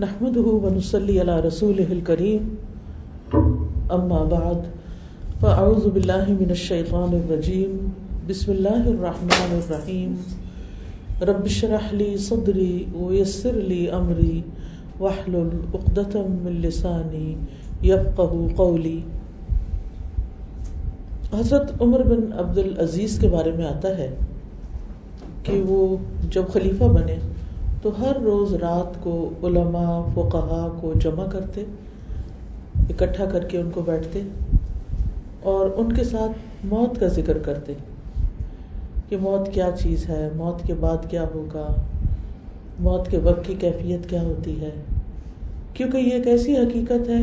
نحمده ونصلي على رسوله الكريم. أما بعد، فأعوذ بالله من الشيطان الرجيم. بسم الله الرحمن الرحيم. رب اشرح لي صدري ويسر لي أمري واحلل عقدة من لساني يفقه قولي. حضرت عمر بن عبد العزیز کے بارے میں آتا ہے کہ وہ جب خلیفہ بنے تو ہر روز رات کو علماء، فقہا کو جمع کرتے، اکٹھا کر کے ان کو بیٹھتے اور ان کے ساتھ موت کا ذکر کرتے کہ موت کیا چیز ہے، موت کے بعد کیا ہوگا، موت کے وقت کی کیفیت کیا ہوتی ہے۔ کیونکہ یہ ایک ایسی حقیقت ہے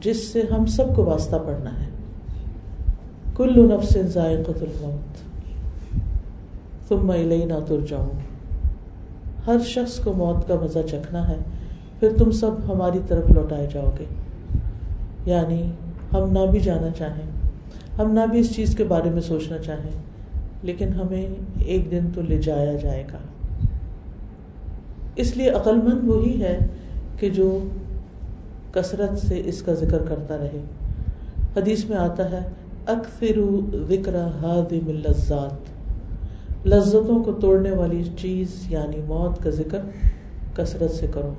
جس سے ہم سب کو واسطہ پڑنا ہے۔ کل نفس ذائقۃ الموت تم الینا ترجعون۔ ہر شخص کو موت کا مزہ چکھنا ہے۔ پھر تم سب ہماری طرف لوٹائے جاؤ گے۔ یعنی ہم نہ بھی جانا چاہیں۔ ہم نہ بھی اس چیز کے بارے میں سوچنا چاہیں۔ لیکن ہمیں ایک دن تو لے جایا جائے گا۔ اس لیے عقل مند وہی ہے کہ جو کثرت سے اس کا ذکر کرتا رہے۔ حدیث میں آتا ہے اکثر ذکر ہادم اللذات لذتوں کو توڑنے والی چیز یعنی موت کا ذکر کثرت سے کرو۔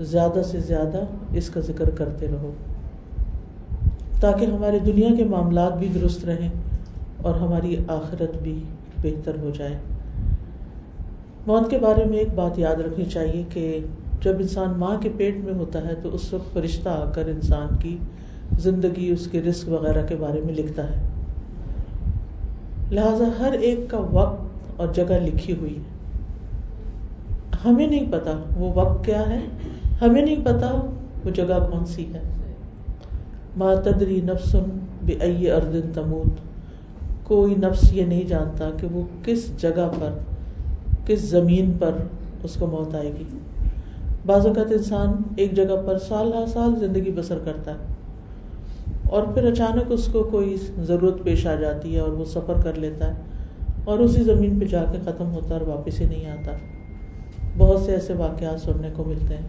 زیادہ سے زیادہ اس کا ذکر کرتے رہو۔ تاکہ ہمارے دنیا کے معاملات بھی درست رہیں اور ہماری آخرت بھی بہتر ہو جائے۔ موت کے بارے میں ایک بات یاد رکھنی چاہیے کہ جب انسان ماں کے پیٹ میں ہوتا ہے تو اس وقت فرشتہ آ کر انسان کی زندگی، اس کے رزق وغیرہ کے بارے میں لکھتا ہے۔ لہذا ہر ایک کا وقت اور جگہ لکھی ہوئی ہے۔ ہمیں نہیں پتا وہ وقت کیا ہے، ہمیں نہیں پتا وہ جگہ کون سی ہے۔ ما تدری نفسن بے اردن تموت۔ کوئی نفس یہ نہیں جانتا کہ وہ کس جگہ پر، کس زمین پر اس کو موت آئے گی۔ بعض اوقات انسان ایک جگہ پر سال ہر سال زندگی بسر کرتا ہے۔ اور پھر اچانک اس کو کوئی ضرورت پیش آ جاتی ہے اور وہ سفر کر لیتا ہے اور اسی زمین پہ جا کے ختم ہوتا ہے اور واپس ہی نہیں آتا۔ بہت سے ایسے واقعات سننے کو ملتے ہیں۔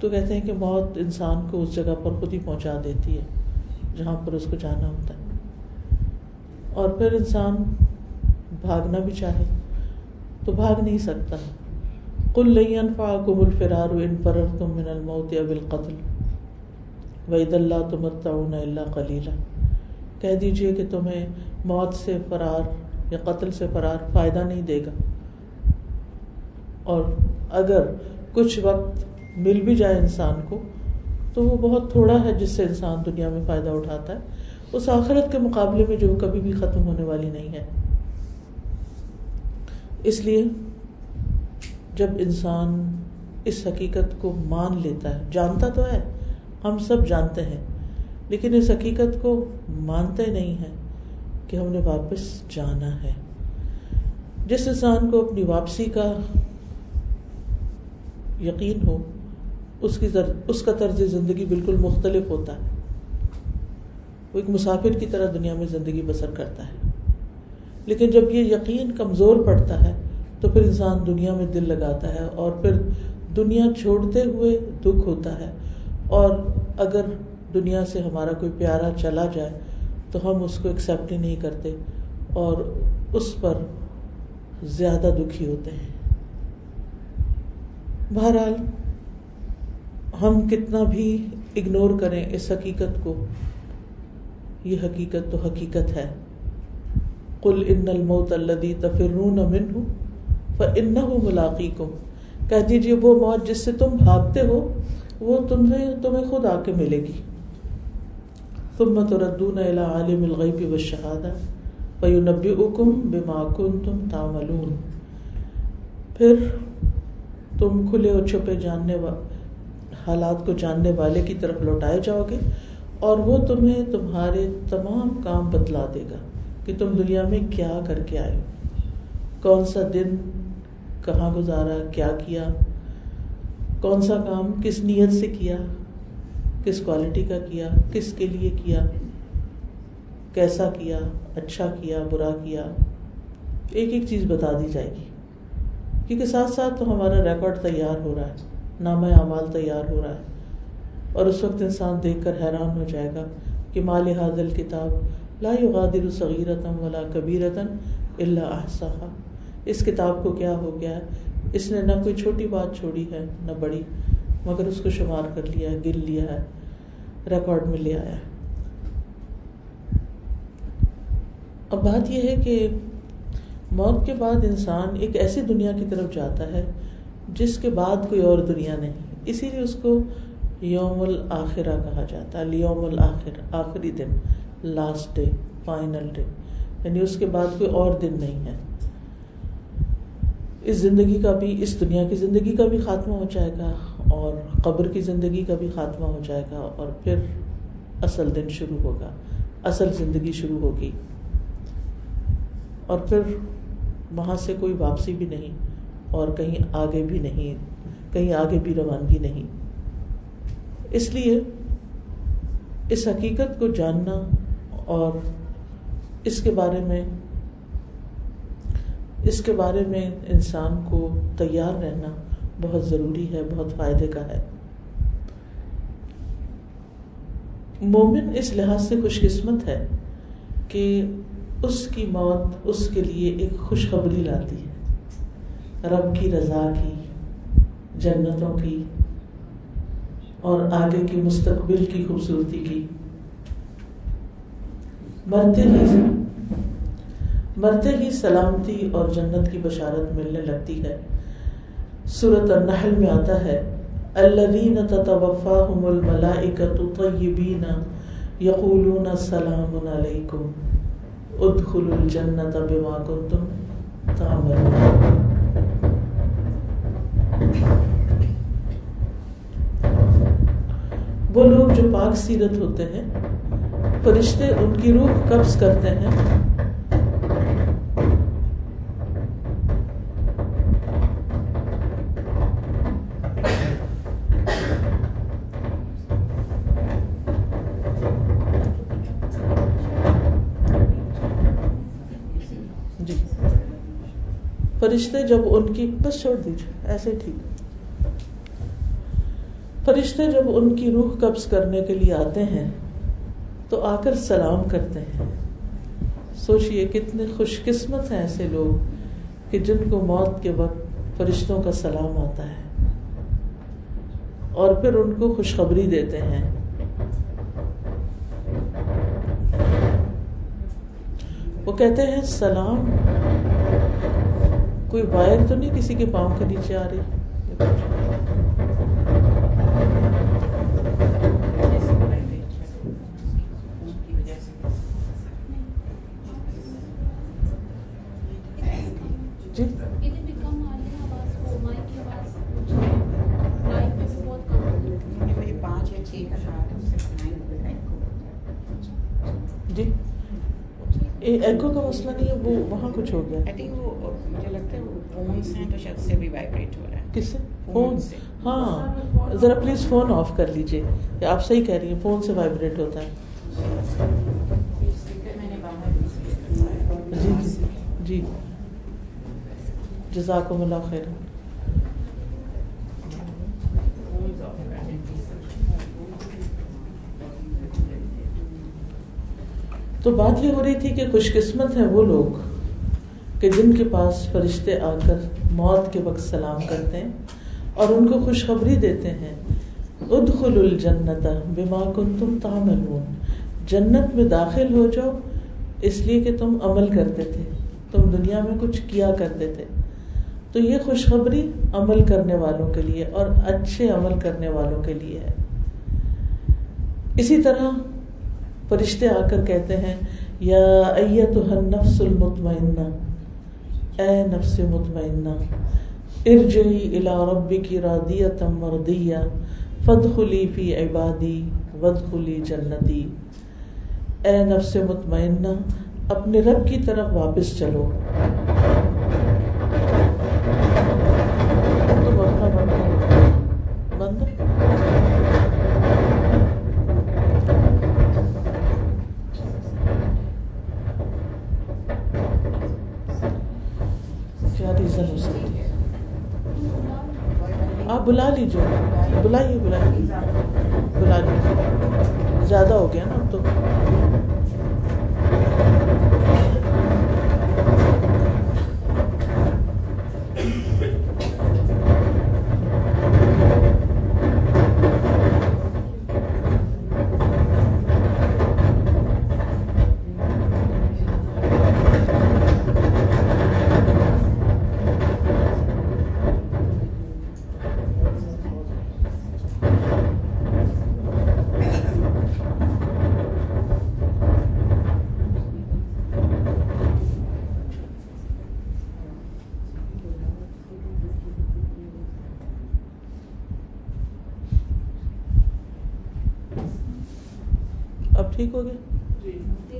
تو کہتے ہیں کہ موت انسان کو اس جگہ پر خود ہی پہنچا دیتی ہے جہاں پر اس کو جانا ہوتا ہے۔ اور پھر انسان بھاگنا بھی چاہے تو بھاگ نہیں سکتا۔ کل نہیں انفا قبل فرار ان فرر تم من الموت اب القتل۔ وید اللہ تمت اللہ کلیلہ کہہ دیجیے کہ تمہیں موت سے فرار یا قتل سے فرار فائدہ نہیں دے گا۔ اور اگر کچھ وقت مل بھی جائے انسان کو، تو وہ بہت تھوڑا ہے جس سے انسان دنیا میں فائدہ اٹھاتا ہے۔ اس آخرت کے مقابلے میں جو کبھی بھی ختم ہونے والی نہیں ہے۔ اس لیے جب انسان اس حقیقت کو مان لیتا ہے، جانتا تو ہے ہم سب جانتے ہیں، لیکن اس حقیقت کو مانتے نہیں ہیں کہ ہم نے واپس جانا ہے۔ جس انسان کو اپنی واپسی کا یقین ہو، اس کی اس کا طرز زندگی بالکل مختلف ہوتا ہے۔ وہ ایک مسافر کی طرح دنیا میں زندگی بسر کرتا ہے۔ لیکن جب یہ یقین کمزور پڑتا ہے، تو پھر انسان دنیا میں دل لگاتا ہے اور پھر دنیا چھوڑتے ہوئے دکھ ہوتا ہے۔ اور اگر دنیا سے ہمارا کوئی پیارا چلا جائے تو ہم اس کو ایکسیپٹ ہی نہیں کرتے اور اس پر زیادہ دکھی ہوتے ہیں۔ بہرحال، ہم کتنا بھی اگنور کریں اس حقیقت کو، یہ حقیقت تو حقیقت ہے۔ کل ان الموت الدی تفرون امن ہوں ملاقی کو کہہ دیجیے وہ موت جس سے تم بھاگتے ہو وہ تمہیں تمہیں خود آ کے ملے گی۔ تم متردون عالم الغیب و شہادہ نبی اکم بے معقن تم تاملون پھر تم کھلے اور چھپے جاننے حالات کو جاننے والے کی طرف لوٹائے جاؤ گے اور وہ تمہیں تمہارے تمام کام بتلا دے گا کہ تم دنیا میں کیا کر کے آئے کون سا دن، کہاں گزارا، کیا کیا کون سا کام کس نیت سے کیا؟ کس کوالٹی کا کیا؟ کس کے لیے کیا؟ کیسا کیا؟ اچھا کیا؟ برا کیا؟ ایک ایک چیز بتا دی جائے گی۔ کیونکہ ساتھ ساتھ تو ہمارا ریکارڈ تیار ہو رہا ہے، نامہ اعمال تیار ہو رہا ہے۔ اور اس وقت انسان دیکھ کر حیران ہو جائے گا کہ مال حاضل کتاب لا یغادر صغیرتم ولا کبیرتن اللہ احصاها۔ اس کتاب کو کیا ہو گیا ہے؟ اس نے نہ کوئی چھوٹی بات چھوڑی ہے، نہ بڑی، مگر اس کو شمار کر لیا ہے، گن لیا ہے، ریکارڈ میں لے آیا ہے۔ اب بات یہ ہے کہ موت کے بعد انسان ایک ایسی دنیا کی طرف جاتا ہے جس کے بعد کوئی اور دنیا نہیں۔ اسی لیے اس کو یوم الآخرہ کہا جاتا ہے یوم الآخر آخری دن لاسٹ ڈے فائنل ڈے یعنی اس کے بعد کوئی اور دن نہیں ہے۔ اس زندگی کا بھی، اس دنیا کی زندگی کا بھی خاتمہ ہو جائے گا اور قبر کی زندگی کا بھی خاتمہ ہو جائے گا اور پھر اصل دن شروع ہوگا، اصل زندگی شروع ہوگی۔ اور پھر وہاں سے کوئی واپسی بھی نہیں اور کہیں آگے بھی نہیں، کہیں آگے بھی روانگی نہیں۔ اس لیے اس حقیقت کو جاننا اور اس کے بارے میں اس کے بارے میں انسان کو تیار رہنا بہت ضروری ہے، بہت فائدے کا ہے۔ مومن اس لحاظ سے خوش قسمت ہے کہ اس کی موت اس کے لیے ایک خوشخبری لاتی ہے۔ رب کی رضا کی، جنتوں کی اور آگے کی مستقبل کی خوبصورتی کی۔ مرتے ہی مرتے ہی سلامتی اور جنت کی بشارت ملنے لگتی ہے۔ سورت النحل میں آتا ہے، الذین تتوفاہم الملائکۃ طیبین یقولون سلام علیکم، ادخلوا الجنت بما کنتم تعملون۔ وہ لوگ جو پاک سیرت ہوتے ہیں، فرشتے ان کی روح قبض کرتے ہیں۔ فرشتے جب ان کی بس چھوڑ دیجیے، ایسے ٹھیک فرشتے جب ان کی روح قبض کرنے کے لیے آتے ہیں، تو آ کر سلام کرتے ہیں۔ سوچئے کتنے خوش قسمت ہیں ایسے لوگ کہ جن کو موت کے وقت فرشتوں کا سلام آتا ہے۔ اور پھر ان کو خوشخبری دیتے ہیں۔ وہ کہتے ہیں، سلام کوئی وائر تو نہیں کسی کے پاؤں کے نیچے آ رہی؟ جی؟ جی؟ ایکو کا مسئلہ نہیں ہے وہ وہاں کچھ ہو گیا۔ مجھے لگتا ہے فون سے تو شاید سے بھی وائبریٹ ہو رہا ہے۔ کس سے؟ فون سے۔ ہاں ذرا پلیز فون آف کر لیجیے آپ صحیح کہہ رہی ہیں فون سے وائبریٹ ہوتا ہے۔ جی جی۔ جزاکم اللہ خیر۔ تو بات یہ ہو رہی تھی کہ خوش قسمت ہیں وہ لوگ کہ جن کے پاس فرشتے آ کر موت کے وقت سلام کرتے ہیں اور ان کو خوشخبری دیتے ہیں۔ ادخل الجنت بما کنتم تعملون۔ جنت میں داخل ہو جاؤ، اس لیے کہ تم عمل کرتے تھے۔ تم دنیا میں کچھ کیا کرتے تھے۔ تو یہ خوشخبری عمل کرنے والوں کے لیے اور اچھے عمل کرنے والوں کے لیے ہے۔ اسی طرح فرشتے آ کر کہتے ہیں، یا النفس المطمئنہ. اے نفس مطمئنہ، ارجعی الى ربک راضیتا مرضیہ، فادخلی فی عبادی وادخلی جنتی۔ اے نفس مطمئنہ، اپنے رب کی طرف واپس چلو۔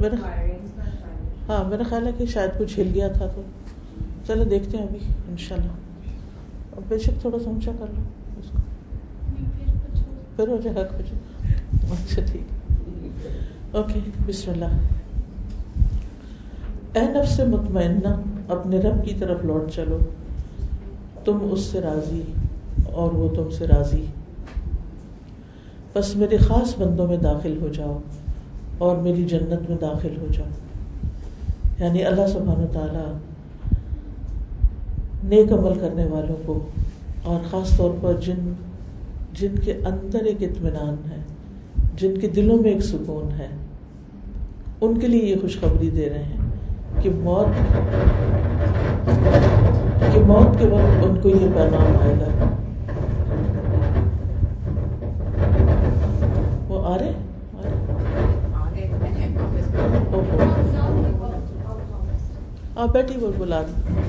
میرا ہاں میرا خیال ہے کہ شاید کچھ ہل گیا تھا تو۔ چلو دیکھتے ہیں ابھی ان شاء اللہ اب بے شک تھوڑا سا اونچا کر لو۔ اس کو۔ پھر ہو جائے گا کچھ اچھا ٹھیک۔ اوکے بسم اللہ۔ اے نفس مطمئنہ اپنے رب کی طرف لوٹ چلو۔ تم اس سے راضی اور وہ تم سے راضی۔ بس میرے خاص بندوں میں داخل ہو جاؤ۔ اور میری جنت میں داخل ہو جاؤ یعنی اللہ سبحانہ تعالیٰ نیک عمل کرنے والوں کو، اور خاص طور پر جن جن کے اندر ایک اطمینان ہے، جن کے دلوں میں ایک سکون ہے، ان کے لیے یہ خوشخبری دے رہے ہیں کہ موت کہ موت کے وقت ان کو یہ پیغام آئے گا وہ آ رہے آپ بیٹھی وہ بلا رہی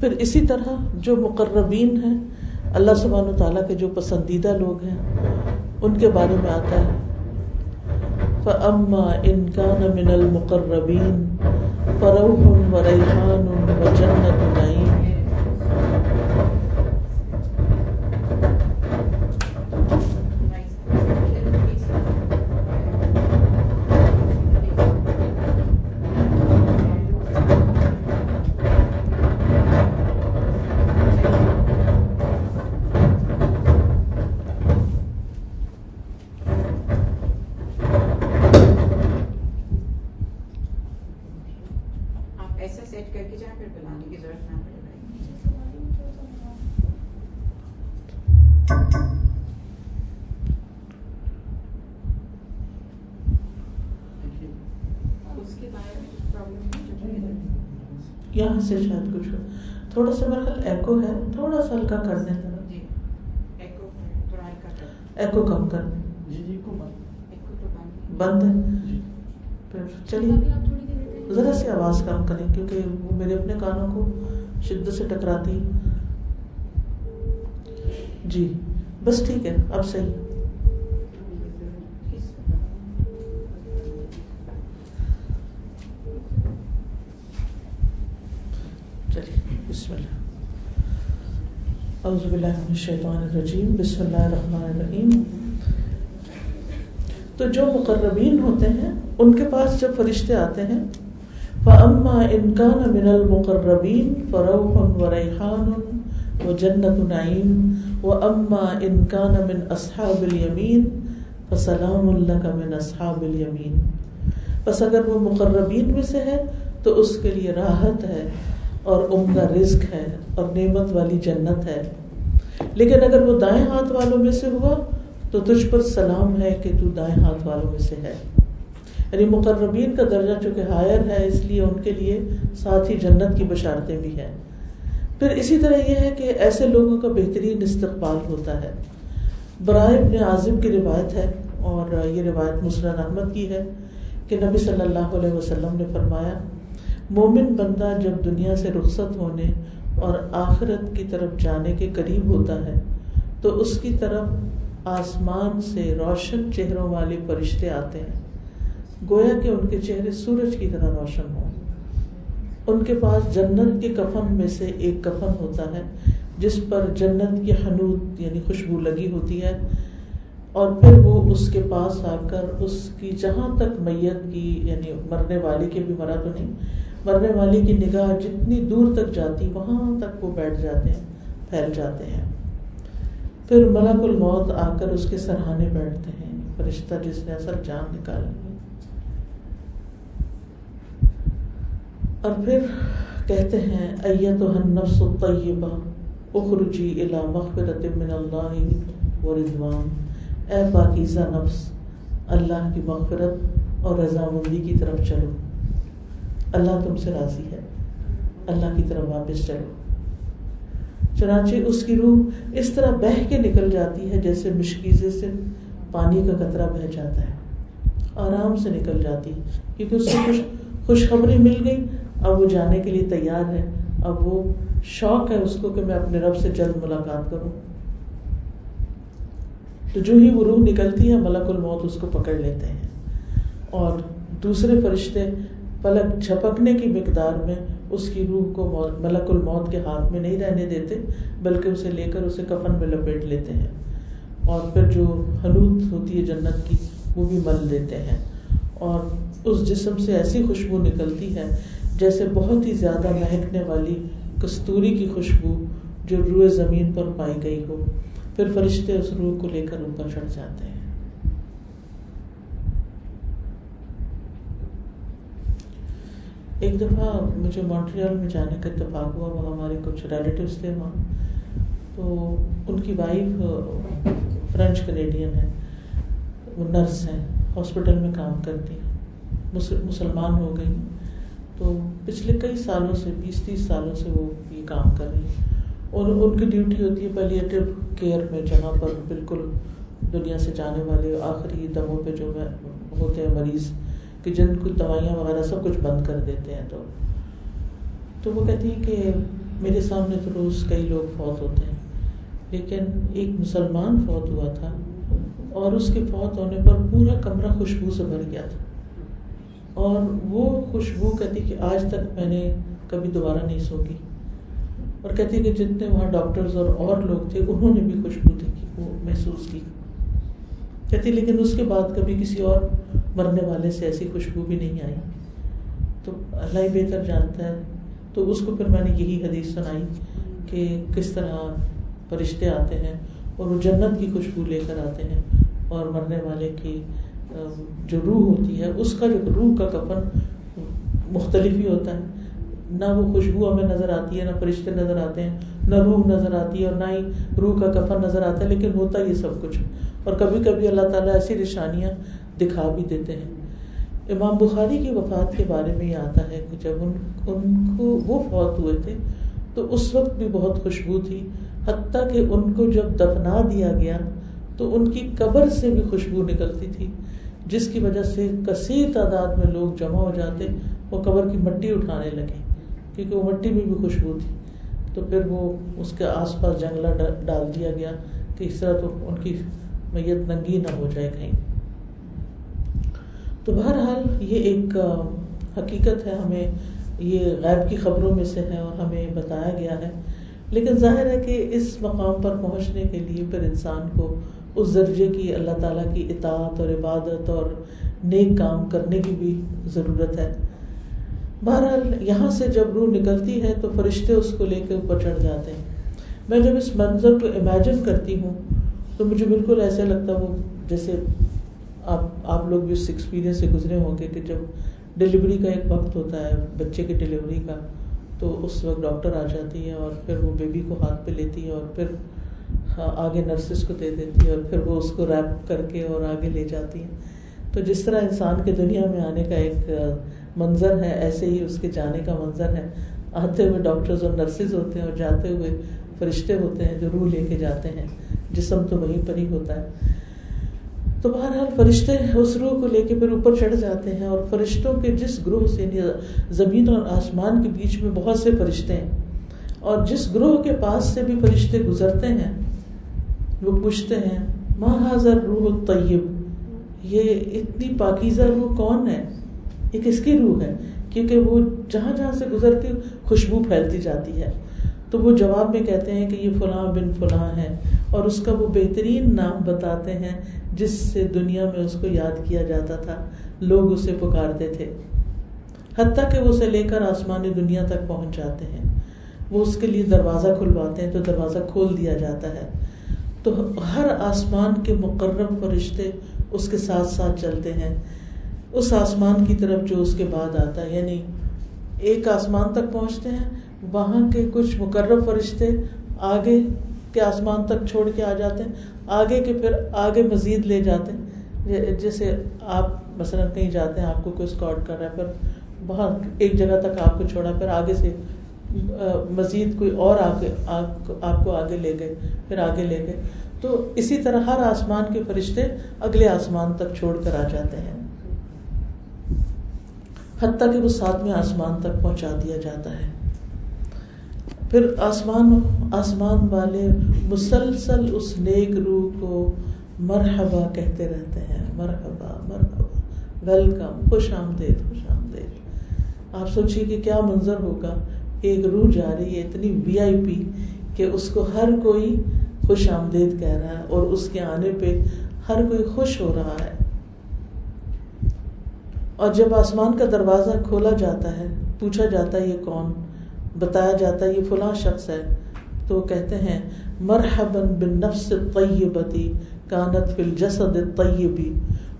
پھر اسی طرح جو مقربین ہیں، اللہ سبحانہ تعالیٰ کے جو پسندیدہ لوگ ہیں ان کے بارے میں آتا ہے۔ فَأَمَّا إِن كَانَ مِنَ الْمُقَرَّبِينَ فَرَوْحٌ وَرَيْحَانٌ وَجَنَّةٌ تھوڑا سا میرا خیال ایکو ہے تھوڑا سا ہلکا کر دیں ذرا جی ایکو کم کر دیں ایکو تو بند بند ہے؟ پھر چلیے ذرا سی آواز کم کریں کیونکہ وہ میرے اپنے کانوں کو شدت سے ٹکراتی۔ جی بس ٹھیک ہے اب صحیح چلیے بسم اللہ اعوذ باللہ من الشیطان الرجیم، بسم اللہ الرحمن الرحیم۔ تو جو مقربین ہوتے ہیں، ان کے پاس جب فرشتے آتے ہیں، فَأَمَّا إِن كَانَ مِنَ الْمُقَرَّبِينَ فَرَوْحٌ وَرَيْحَانٌ وَجَنَّةُ نَعِيمٍ وَأَمَّا إِن كَانَ مِنْ أَصْحَابِ الْيَمِينَ فَسَلَامٌ لَكَ مِنْ أَصْحَابِ الْيَمِينَ۔ بس اگر وہ مقربین میں سے ہے تو اس کے لیے راحت ہے اور عمدہ رزق ہے اور نعمت والی جنت ہے۔ لیکن اگر وہ دائیں ہاتھ والوں میں سے ہوا تو تجھ پر سلام ہے کہ تو دائیں ہاتھ والوں میں سے ہے۔ یعنی مقربین کا درجہ چونکہ ہائر ہے، اس لیے ان کے لیے ساتھ ہی جنت کی بشارتیں بھی ہیں۔ پھر اسی طرح یہ ہے کہ ایسے لوگوں کا بہترین استقبال ہوتا ہے۔ برائے ابن عازم کی روایت ہے اور یہ روایت مسلم احمد کی ہے کہ نبی صلی اللہ علیہ وسلم نے فرمایا، مومن بندہ جب دنیا سے رخصت ہونے اور آخرت کی طرف جانے کے قریب ہوتا ہے، تو اس کی طرف آسمان سے روشن چہروں والے فرشتے آتے ہیں۔ گویا کہ ان کے چہرے سورج کی طرح روشن ہوں۔ ان کے پاس جنت کے کفن میں سے ایک کفن ہوتا ہے، جس پر جنت کی حنوت یعنی خوشبو لگی ہوتی ہے، اور پھر وہ اس کے پاس آ کر اس کی جہاں تک میت کی یعنی مرنے والے کے بھی مرا تو نہیں مرنے والے کی نگاہ جتنی دور تک جاتی، وہاں تک وہ بیٹھ جاتے ہیں، پھیل جاتے ہیں۔ پھر ملک الموت آ کر اس کے سرہانے بیٹھتے ہیں، فرشتہ جس نے اثر جان نکال اور پھر کہتے ہیں ایت النفس الطیبہ، اخرجی الى مغفرت من اللہ و رضوان۔ اے پاکیزہ نفس، اللہ کی مغفرت اور رضامندی کی طرف چلو۔ اللہ تم سے راضی ہے۔ اللہ کی طرف واپس چلو۔ چنانچہ اس کی روح اس طرح بہ کے نکل جاتی ہے جیسے مشکیزے سے پانی کا قطرہ بہ جاتا ہے۔ آرام سے نکل جاتی ہے۔ کیونکہ اس سے خوش خوشخبری مل گئی۔ اب وہ جانے کے لیے تیار ہے۔ اب وہ شوق ہے اس کو کہ میں اپنے رب سے جلد ملاقات کروں۔ تو جو ہی وہ روح نکلتی ہے، ملک الموت اس کو پکڑ لیتے ہیں۔ اور دوسرے فرشتے پلک جھپکنے کی مقدار میں اس کی روح کو ملک الموت کے ہاتھ میں نہیں رہنے دیتے، بلکہ اسے لے کر اسے کفن میں لپیٹ لیتے ہیں۔ اور پھر جو حلوت ہوتی ہے جنت کی، وہ بھی مل دیتے ہیں۔ اور اس جسم سے ایسی خوشبو نکلتی ہے جیسے بہت ہی زیادہ مہکنے والی کستوری کی خوشبو جو روئے زمین پر پائی گئی ہو۔ پھر فرشتے اس روح کو لے کر اوپر چڑھ جاتے ہیں۔ ایک دفعہ مجھے مونٹریال میں جانے کا اتفاق ہوا وہ ہمارے کچھ ریلیٹیوس تھے وہاں۔ تو ان کی وائف فرینچ کینیڈین ہے، وہ نرس ہیں ہاسپٹل میں کام کرتی مسلمان ہو گئی۔ تو پچھلے کئی سالوں سے، بیس تیس سالوں سے وہ یہ کام کر رہی ہیں۔ اور ان کی ڈیوٹی ہوتی ہے پلیٹو کیئر میں، جہاں پر بالکل دنیا سے جانے والے آخری دموں پہ جو ہوتے ہیں مریض۔ کہ جن کو دوائیاں وغیرہ سب کچھ بند کر دیتے ہیں تو تو وہ کہتی ہیں کہ میرے سامنے تو روز کئی لوگ فوت ہوتے ہیں، لیکن ایک مسلمان فوت ہوا تھا اور اس کے فوت ہونے پر پورا کمرہ خوشبو سے بھر گیا تھا۔ اور وہ خوشبو کہتی کہ آج تک میں نے کبھی دوبارہ نہیں سوگی اور کہتی کہ جتنے وہاں ڈاکٹرز اور اور لوگ تھے، انہوں نے بھی خوشبو دیکھی، وہ محسوس کی۔ کہتی لیکن اس کے بعد کبھی کسی اور مرنے والے سے ایسی خوشبو بھی نہیں آئی. تو اللہ ہی بہتر جانتا ہے۔ تو اس کو پھر میں نے یہی حدیث سنائی کہ کس طرح فرشتے آتے ہیں اور وہ جنت کی خوشبو لے کر آتے ہیں اور مرنے والے کی جو روح ہوتی ہے، اس کا جو روح کا کفن مختلف ہی ہوتا ہے۔ نہ وہ خوشبو ہمیں نظر آتی ہے، نہ فرشتے نظر آتے ہیں، نہ روح نظر آتی ہے اور نہ ہی روح کا کفن نظر آتا ہے، لیکن ہوتا یہ سب کچھ۔ اور کبھی کبھی اللہ تعالیٰ ایسی نشانیاں دکھا بھی دیتے ہیں۔ امام بخاری کی وفات کے بارے میں یہ آتا ہے کہ جب ان ان کو وہ فوت ہوئے تھے تو اس وقت بھی بہت خوشبو تھی، حتیٰ کہ ان کو جب دفنا دیا گیا تو ان کی قبر سے بھی خوشبو نکلتی تھی، جس کی وجہ سے کثیر تعداد میں لوگ جمع ہو جاتے وہ قبر کی مٹی اٹھانے لگے، کیونکہ وہ مٹی میں بھی خوشبو تھی۔ تو پھر وہ اس کے آس پاس جنگلہ ڈال دیا گیا کہ اس طرح تو ان کی میت ننگی نہ ہو جائے کہیں۔ تو بہرحال یہ ایک حقیقت ہے، ہمیں یہ غیب کی خبروں میں سے ہے اور ہمیں بتایا گیا ہے۔ لیکن ظاہر ہے کہ اس مقام پر پہنچنے کے لیے پھر انسان کو اس درجے کی اللہ تعالیٰ کی اطاعت اور عبادت اور نیک کام کرنے کی بھی ضرورت ہے۔ بہرحال یہاں سے جب روح نکلتی ہے تو فرشتے اس کو لے کے اوپر چڑھ جاتے ہیں۔ میں جب اس منظر کو امیجن کرتی ہوں تو مجھے بالکل ایسا لگتا وہ جیسے آپ آپ لوگ بھی اس ایکسپیرئنس سے گزرے ہوں گے کہ جب ڈلیوری کا ایک وقت ہوتا ہے، بچے کی ڈلیوری کا، تو اس وقت ڈاکٹر آ جاتی ہے اور پھر وہ بیبی کو ہاتھ پہ لیتی ہے اور پھر آگے نرسز کو دے دیتی ہے اور پھر وہ اس کو ریپ کر کے اور آگے لے جاتی ہیں۔ تو جس طرح انسان کے دنیا میں آنے کا ایک منظر ہے، ایسے ہی اس کے جانے کا منظر ہے۔ آتے ہوئے ڈاکٹرز اور نرسز ہوتے ہیں اور جاتے ہوئے فرشتے ہوتے ہیں جو روح لے کے جاتے ہیں۔ جسم تو وہیں پر ہی ہوتا ہے۔ تو بہرحال فرشتے اس روح کو لے کے پھر اوپر چڑھ جاتے ہیں اور فرشتوں کے جس گروہ سے یعنی زمین اور آسمان کے بیچ میں بہت سے فرشتے ہیں اور جس گروہ کے پاس سے بھی فرشتے گزرتے ہیں، وہ پوچھتے ہیں ماں حاضر روح طیب یہ اتنی پاکیزہ روح کون ہے؟ یہ کس کی روح ہے؟ کیونکہ وہ جہاں جہاں سے گزرتی خوشبو پھیلتی جاتی ہے۔ تو وہ جواب میں کہتے ہیں کہ یہ فلاں بن فلاں ہے اور اس کا وہ بہترین نام بتاتے ہیں جس سے دنیا میں اس کو یاد کیا جاتا تھا، لوگ اسے پکارتے تھے۔ حتیٰ کہ وہ اسے لے کر آسمانی دنیا تک پہنچ جاتے ہیں۔ وہ اس کے لیے دروازہ کھلواتے ہیں تو دروازہ کھول دیا جاتا ہے۔ تو ہر آسمان کے مقرب فرشتے اس کے ساتھ ساتھ چلتے ہیں۔ اس آسمان کی طرف جو اس کے بعد آتا ہے یعنی ایک آسمان تک پہنچتے ہیں، وہاں کے کچھ مقرب فرشتے آگے کے آسمان تک چھوڑ کے آ جاتے ہیں، آگے کے پھر آگے مزید لے جاتے ہیں۔ جیسے آپ مثلاً کہیں جاتے ہیں، آپ کو کوئی اسکاٹ کر رہا ہے، پھر وہاں ایک جگہ تک آپ کو چھوڑا پھر آگے سے مزید کوئی اور آگے آپ کو آگے لے گئے، پھر آگے لے گئے۔ تو اسی طرح ہر آسمان کے فرشتے اگلے آسمان تک چھوڑ کر آ جاتے ہیں۔ حتیٰ کہ وہ ساتویں آسمان تک پہنچا دیا جاتا ہے۔ پھر آسمان آسمان والے مسلسل اس نیک روح کو مرحبا کہتے رہتے ہیں۔ مرحبا مرحبا۔ ویلکم خوش آمدید خوش آمدید۔ آپ سوچیے کہ کیا منظر ہوگا؟ ایک روح جا رہی ہے، اتنی وی آئی پی کہ اس کو ہر کوئی خوش آمدید کہہ رہا ہے اور اس کے آنے پہ ہر کوئی خوش ہو رہا ہے۔ اور جب آسمان کا دروازہ کھولا جاتا ہے، پوچھا جاتا ہے، یہ کون؟ بتایا جاتا ہے یہ فلاں شخص ہے، تو کہتے ہیں مرحبن بن نفس کانت فی الجسد طیبی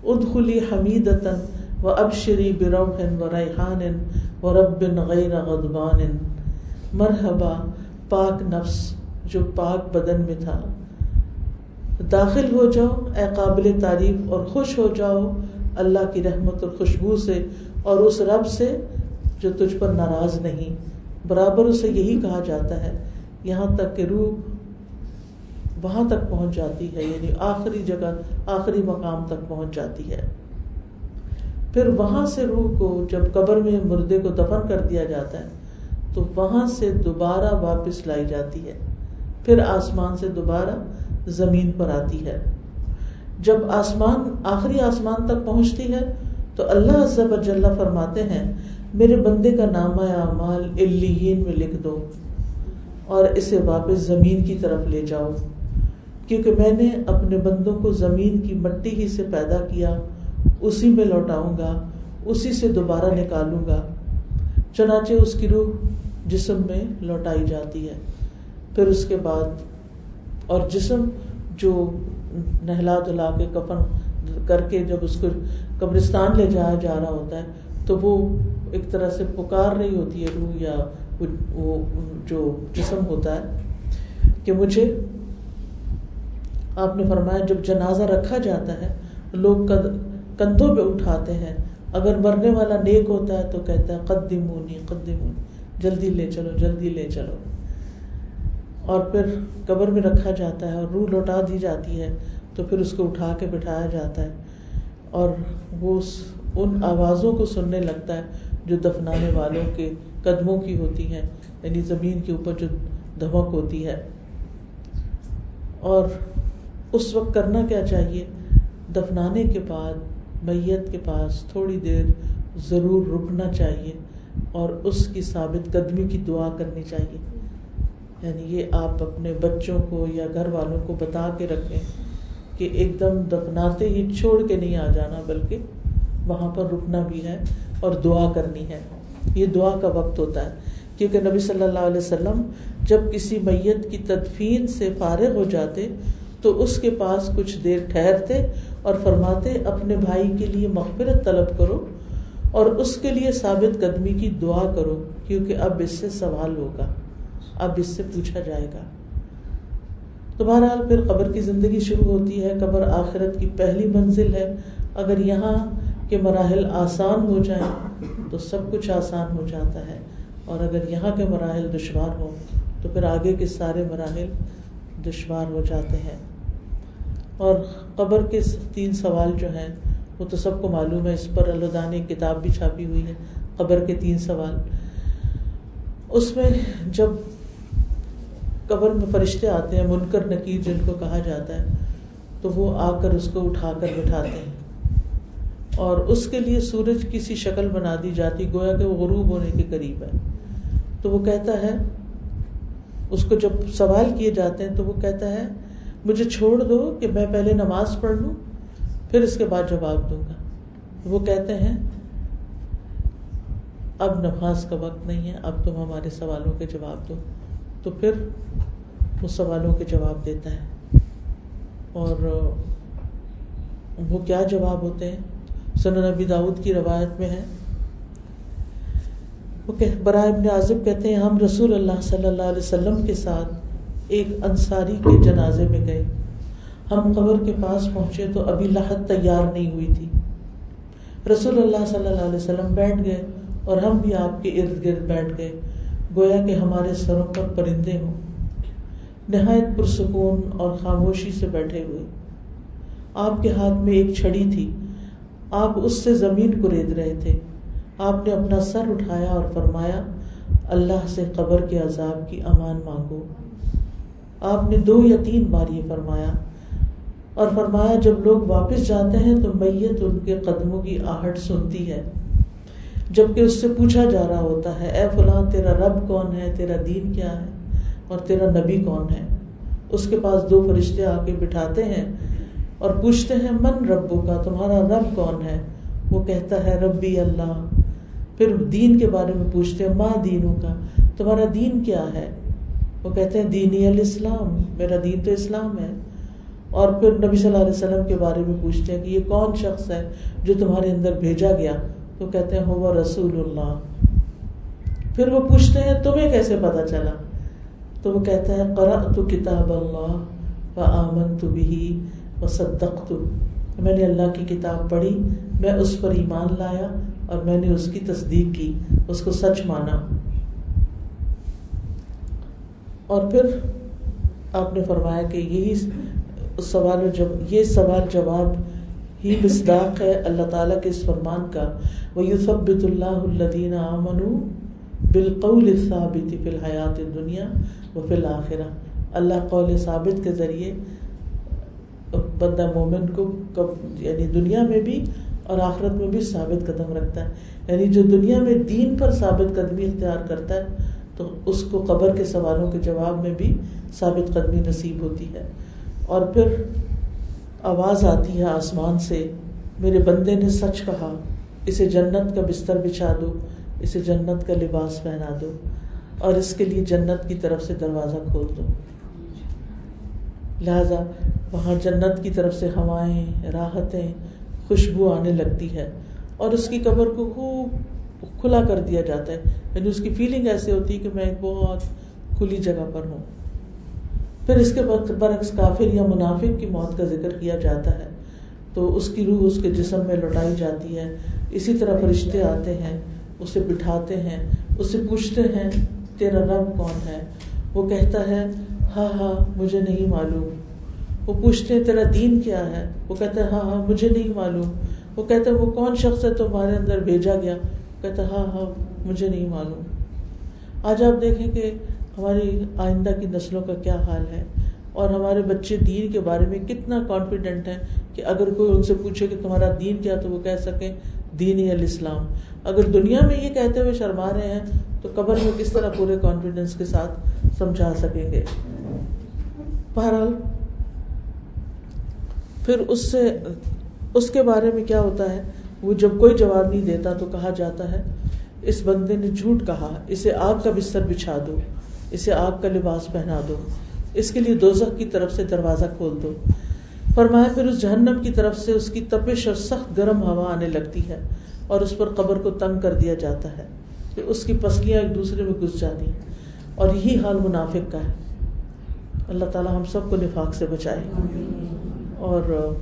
ادخلی حمیدتا و ابشری بروح و ریحان و رب غیر غضبان مرحبا، پاک نفس جو پاک بدن میں تھا۔ داخل ہو جاؤ، اے قابل تعریف، اور خوش ہو جاؤ اللہ کی رحمت اور خوشبو سے، اور اس رب سے جو تجھ پر ناراض نہیں۔ برابر اسے یہی کہا جاتا ہے، یہاں تک کہ روح وہاں تک پہنچ جاتی ہے یعنی آخری جگہ، آخری مقام تک پہنچ جاتی ہے۔ پھر وہاں سے روح کو جب قبر میں مردے کو دفن کر دیا جاتا ہے، تو وہاں سے دوبارہ واپس لائی جاتی ہے۔ پھر آسمان سے دوبارہ زمین پر آتی ہے۔ جب آسمان، آخری آسمان تک پہنچتی ہے، تو اللہ عزب جل فرماتے ہیں میرے بندے کا نامہ اعمال الین میں لکھ دو اور اسے واپس زمین کی طرف لے جاؤ۔ کیونکہ میں نے اپنے بندوں کو زمین کی مٹی ہی سے پیدا کیا، اسی میں لوٹاؤں گا، اسی سے دوبارہ نکالوں گا۔ چنانچہ اس کی روح جسم میں لوٹائی جاتی ہے۔ پھر اس کے بعد، اور جسم جو نہلا دھلا کے کفن کر کے جب اس کو قبرستان لے جایا جا رہا ہوتا ہے تو وہ ایک طرح سے پکار رہی ہوتی ہے روح یا وہ جو جسم ہوتا ہے کہ مجھے آپ نے فرمایا جب جنازہ رکھا جاتا ہے، لوگ کندھوں پہ اٹھاتے ہیں۔ اگر مرنے والا نیک ہوتا ہے تو کہتا ہے، قدمونی قدمونی۔ جلدی لے چلو، جلدی لے چلو۔ اور پھر قبر میں رکھا جاتا ہے اور روح لوٹا دی جاتی ہے، تو پھر اس کو اٹھا کے بٹھایا جاتا ہے۔ اور وہ اس ان آوازوں کو سننے لگتا ہے جو دفنانے والوں کے قدموں کی ہوتی ہیں یعنی زمین کے اوپر جو دھمک ہوتی ہے۔ اور اس وقت کرنا کیا چاہیے؟ دفنانے کے بعد، میت کے پاس تھوڑی دیر ضرور رکنا چاہیے اور اس کی ثابت قدمی کی دعا کرنی چاہیے۔ یعنی یہ آپ اپنے بچوں کو یا گھر والوں کو بتا کے رکھیں کہ ایک دم دفناتے ہی چھوڑ کے نہیں آ جانا، بلکہ وہاں پر رکنا بھی ہے اور دعا کرنی ہے۔ یہ دعا کا وقت ہوتا ہے۔ کیونکہ نبی صلی اللہ علیہ وسلم جب کسی میت کی تدفین سے فارغ ہو جاتے تو اس کے پاس کچھ دیر ٹھہرتے اور فرماتے، اپنے بھائی کے لیے مغفرت طلب کرو اور اس کے لیے ثابت قدمی کی دعا کرو، کیونکہ اب اس سے سوال ہوگا۔ اب اس سے پوچھا جائے گا۔ تو بہرحال پھر قبر کی زندگی شروع ہوتی ہے، قبر آخرت کی پہلی منزل ہے۔ اگر یہاں کے مراحل آسان ہو جائیں تو سب کچھ آسان ہو جاتا ہے۔ اور اگر یہاں کے مراحل دشوار ہوں تو پھر آگے کے سارے مراحل دشوار ہو جاتے ہیں۔ اور قبر کے تین سوال جو ہیں وہ تو سب کو معلوم ہے، اس پر اللہ نے کتاب بھی چھاپی ہوئی ہے، قبر کے تین سوال۔ اس میں جب قبر میں فرشتے آتے ہیں، منکر نکیر جن کو کہا جاتا ہے، تو وہ آ کر اس کو اٹھا کر بٹھاتے ہیں۔ اور اس کے لیے سورج کسی شکل بنا دی جاتی، گویا کہ وہ غروب ہونے کے قریب ہے۔ تو وہ کہتا ہے، اس کو جب سوال کیے جاتے ہیں تو وہ کہتا ہے، مجھے چھوڑ دو کہ میں پہلے نماز پڑھ لوں، پھر اس کے بعد جواب دوں گا۔ وہ کہتے ہیں، اب نماز کا وقت نہیں ہے، اب تم ہمارے سوالوں کے جواب دو۔ تو پھر وہ سوالوں کے جواب دیتا ہے۔ اور وہ کیا جواب ہوتے ہیں؟ سن نبی داود کی روایت میں ہے۔ وہ برائے ابن عازب کہتے ہیں، ہم رسول اللہ صلی اللہ علیہ وسلم کے ساتھ ایک انصاری کے جنازے میں گئے۔ ہم قبر کے پاس پہنچے تو ابھی لاہت تیار نہیں ہوئی تھی۔ رسول اللہ صلی اللہ علیہ وسلم بیٹھ گئے اور ہم بھی آپ کے ارد گرد بیٹھ گئے۔ گویا کہ ہمارے سروں پر پرندے ہوں۔ نہایت پرسکون اور خاموشی سے بیٹھے ہوئے۔ آپ کے ہاتھ میں ایک چھڑی تھی۔ آپ اس سے زمین کو رید رہے تھے۔ آپ نے اپنا سر اٹھایا اور فرمایا، اللہ سے قبر کے عذاب کی امان مانگو۔ آپ نے دو یا تین بار یہ فرمایا۔ اور فرمایا، جب لوگ واپس جاتے ہیں تو میت ان کے قدموں کی آہٹ سنتی ہے۔ جبکہ اس سے پوچھا جا رہا ہوتا ہے، اے فلاں تیرا رب کون ہے؟ تیرا دین کیا ہے؟ اور تیرا نبی کون ہے؟ اس کے پاس دو فرشتے آ کے بٹھاتے ہیں۔ اور پوچھتے ہیں، من ربو کا تمہارا رب کون ہے؟ وہ کہتا ہے، ربی اللہ۔ پھر دین کے بارے میں پوچھتے ہیں ماں دینوں کا تمہارا دین کیا ہے؟ وہ کہتے ہیں، دینی الاسلام، میرا دین تو اسلام ہے۔ اور پھر نبی صلی اللہ علیہ وسلم کے بارے میں پوچھتے ہیں کہ یہ کون شخص ہے جو تمہارے اندر بھیجا گیا؟ تو کہتے ہیں ہو رسول اللہ۔ پھر وہ پوچھتے ہیں، تمہیں کیسے پتا چلا؟ تو وہ کہتا ہے قرا تو کتاب اللہ و آمن تو بھی و صدق تو میں نے اللہ کی کتاب پڑھی، میں اس پر ایمان لایا اور میں نے اس کی تصدیق کی، اس کو سچ مانا۔ اور پھر آپ نے فرمایا کہ یہی سوال جب، یہ سوال جواب ہی مصداق ہے اللہ تعالیٰ کے اس فرمان کا۔ وہ یوسبت اللہ الدین امن بالقول ثابت فی الحیات دنیا و فی الآخرہ اللہ قول ثابت کے ذریعے بندہ مومن کو کب یعنی دنیا میں بھی اور آخرت میں بھی ثابت قدم رکھتا ہے۔ یعنی جو دنیا میں دین پر ثابت قدمی اختیار کرتا ہے، تو اس کو قبر کے سوالوں کے جواب میں بھی ثابت قدمی نصیب ہوتی ہے۔ اور پھر آواز آتی ہے آسمان سے، میرے بندے نے سچ کہا، اسے جنت کا بستر بچھا دو، اسے جنت کا لباس پہنا دو، اور اس کے لیے جنت کی طرف سے دروازہ کھول دو۔ لہذا وہاں جنت کی طرف سے ہوائیں، راحتیں، خوشبو آنے لگتی ہے۔ اور اس کی قبر کو خوب کھلا کر دیا جاتا ہے۔ یعنی اس کی فیلنگ ایسے ہوتی ہے کہ میں ایک بہت کھلی جگہ پر ہوں۔ پھر اس کے وقت برعکس کافر یا منافق کی موت کا ذکر کیا جاتا ہے۔ تو اس کی روح اس کے جسم میں لوٹائی جاتی ہے۔ اسی طرح فرشتے آتے ہیں، اسے بٹھاتے ہیں اس سے پوچھتے ہیں، تیرا رب کون ہے؟ وہ کہتا ہے ہاں ہاں مجھے نہیں معلوم۔ وہ پوچھتے ہیں، تیرا دین کیا ہے؟ وہ کہتے ہیں ہاں ہاں مجھے نہیں معلوم۔ وہ کہتے ہیں، وہ کون شخص ہے تمہارے اندر بھیجا گیا؟ کہتے ہاں ہاں مجھے نہیں معلوم۔ آج آپ دیکھیں کہ ہماری آئندہ کی نسلوں کا کیا حال ہے اور ہمارے بچے دین کے بارے میں کتنا کانفیڈنٹ ہیں کہ اگر کوئی ان سے پوچھے کہ تمہارا دین کیا تو وہ کہہ سکیں، دین الاسلام اگر دنیا میں یہ کہتے ہوئے شرما رہے ہیں تو قبر میں کس طرح پورے کانفیڈینس کے ساتھ سمجھا سکیں گے؟ بہرحال، پھر اس سے، اس کے بارے میں کیا ہوتا ہے؟ وہ جب کوئی جواب نہیں دیتا تو کہا جاتا ہے، اس بندے نے جھوٹ کہا، اسے آگ کا بستر بچھا دو، اسے آگ کا لباس پہنا دو، اس کے لیے دوزخ کی طرف سے دروازہ کھول دو۔ فرمایا، پھر اس جہنم کی طرف سے اس کی تپش اور سخت گرم ہوا آنے لگتی ہے اور اس پر قبر کو تنگ کر دیا جاتا ہے۔ کہ اس کی پسلیاں ایک دوسرے میں گھس جاتی ہیں اور یہی حال منافق کا ہے۔ اللہ تعالیٰ ہم سب کو نفاق سے بچائے۔ اور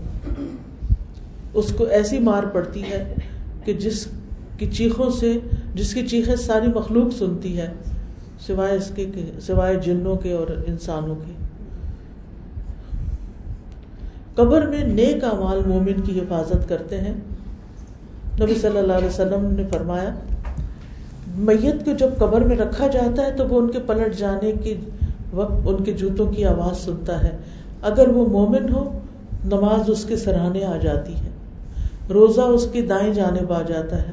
اس کو ایسی مار پڑتی ہے کہ جس کی چیخوں سے، جس کی چیخیں ساری مخلوق سنتی ہے، سوائے اس کے سوائے جنوں کے اور انسانوں کے۔ قبر میں نیک امال مومن کی حفاظت کرتے ہیں۔ نبی صلی اللہ علیہ وسلم نے فرمایا، میت کو جب قبر میں رکھا جاتا ہے تو وہ ان کے پلٹ جانے کے وقت ان کے جوتوں کی آواز سنتا ہے۔ اگر وہ مومن ہو، نماز اس کے سراہنے آ جاتی ہے۔ روزہ اس کی دائیں جانب آ جاتا ہے۔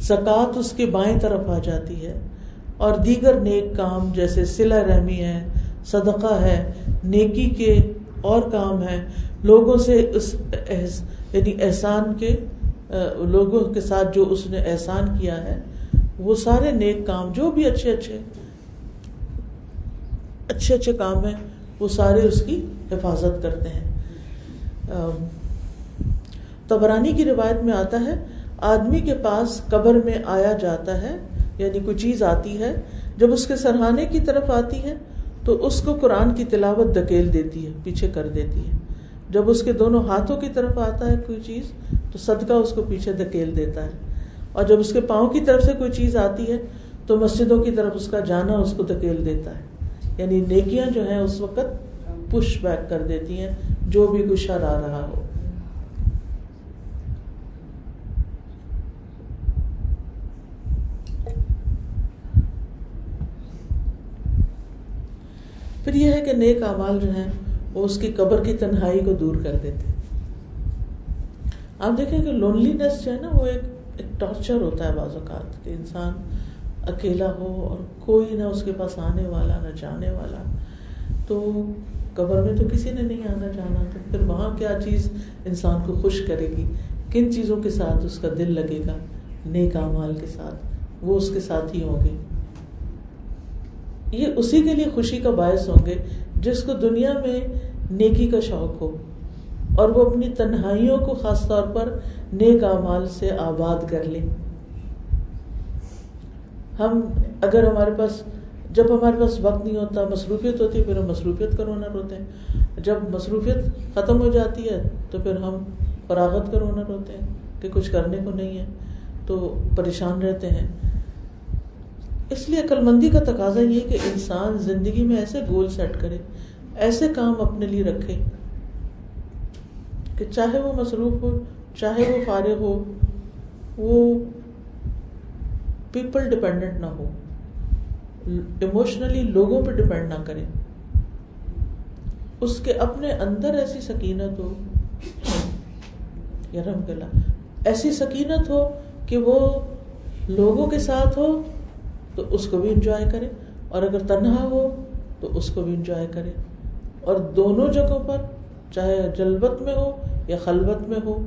زکوٰۃ اس کے بائیں طرف آ جاتی ہے۔ اور دیگر نیک کام جیسے سلا رحمی ہے، صدقہ ہے، نیکی کے اور کام ہے لوگوں سے اس یعنی احسان کے لوگوں کے ساتھ جو اس نے احسان کیا ہے، وہ سارے نیک کام جو بھی اچھے اچھے اچھے اچھے کام ہیں، وہ سارے اس کی حفاظت کرتے ہیں۔ تبرانی کی روایت میں آتا ہے، آدمی کے پاس قبر میں آیا جاتا ہے یعنی کوئی چیز آتی ہے، جب اس کے سرحانے کی طرف آتی ہے، تو اس کو قرآن کی تلاوت دکیل دیتی ہے، پیچھے کر دیتی ہے۔ جب اس کے دونوں ہاتھوں کی طرف آتا ہے کوئی چیز، تو صدقہ اس کو پیچھے دکیل دیتا ہے۔ اور جب اس کے پاؤں کی طرف سے کوئی چیز آتی ہے، تو مسجدوں کی طرف اس کا جانا اس کو دکیل دیتا ہے۔ یعنی نیکیاں جو ہیں اس وقت پش بیک کر دیتی ہیں، جو بھی گشر آ رہا ہو۔ پھر یہ ہے کہ نیک اعمال جو ہیں، وہ اس کی قبر کی تنہائی کو دور کر دیتے آپ دیکھیں کہ لونلینس جو ہے نا، وہ ایک ایک ٹارچر ہوتا ہے بعض اوقات، کہ انسان اکیلا ہو اور کوئی نہ اس کے پاس آنے والا، نہ جانے والا۔ تو قبر میں تو کسی نے نہیں آنا، جانا تو پھر وہاں کیا چیز انسان کو خوش کرے گی؟ کن چیزوں کے ساتھ اس کا دل لگے گا؟ نیک اعمال کے ساتھ۔ وہ اس کے ساتھ ہی ہوں گے۔ یہ اسی کے لیے خوشی کا باعث ہوں گے جس کو دنیا میں نیکی کا شوق ہو۔ اور وہ اپنی تنہائیوں کو خاص طور پر نیک اعمال سے آباد کر لیں۔ ہم اگر ہمارے پاس جب ہمارے پاس وقت نہیں ہوتا، مصروفیت ہوتی ہے، پھر ہم مصروفیت کا رونا روتے ہیں۔ جب مصروفیت ختم ہو جاتی ہے تو پھر ہم فراغت کا رونا روتے ہیں کہ کچھ کرنے کو نہیں ہے، تو پریشان رہتے ہیں۔ اس لیے عقل مندی کا تقاضا یہ کہ انسان زندگی میں ایسے گول سیٹ کرے، ایسے کام اپنے لیے رکھے کہ چاہے وہ مصروف ہو، چاہے وہ فارغ ہو، وہ پیپل ڈپینڈنٹ نہ ہو ایموشنلی لوگوں پہ ڈپینڈ نہ کرے اس کے اپنے اندر ایسی سکینت ہو یا رحم ایسی سکینت ہو کہ وہ لوگوں کے ساتھ ہو تو اس کو بھی انجوائے کرے اور اگر تنہا ہو تو اس کو بھی انجوائے کرے اور دونوں جگہوں پر چاہے جلبت میں ہو یا خلبت میں ہو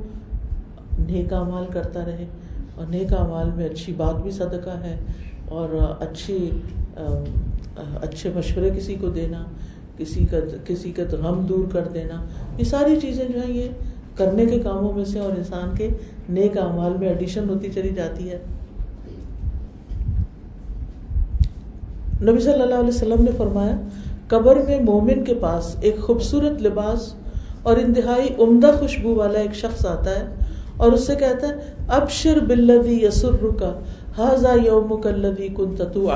نیک مال کرتا رہے۔ اور نیک مال میں اچھی بات بھی صدقہ ہے اور اچھی اچھے مشورے کسی کو دینا، کسی کا کسی کا غم دور کر دینا، یہ ساری چیزیں جو ہیں یہ کرنے کے کاموں میں سے اور انسان کے نیک اعمال میں ایڈیشن ہوتی چلی جاتی ہے۔ نبی صلی اللہ علیہ وسلم نے فرمایا، قبر میں مومن کے پاس ایک خوبصورت لباس اور انتہائی عمدہ خوشبو والا ایک شخص آتا ہے۔ اور اس سے کہتا ہے، ابشر بلدی یسر کا حاضا یوم کلدی کن تتو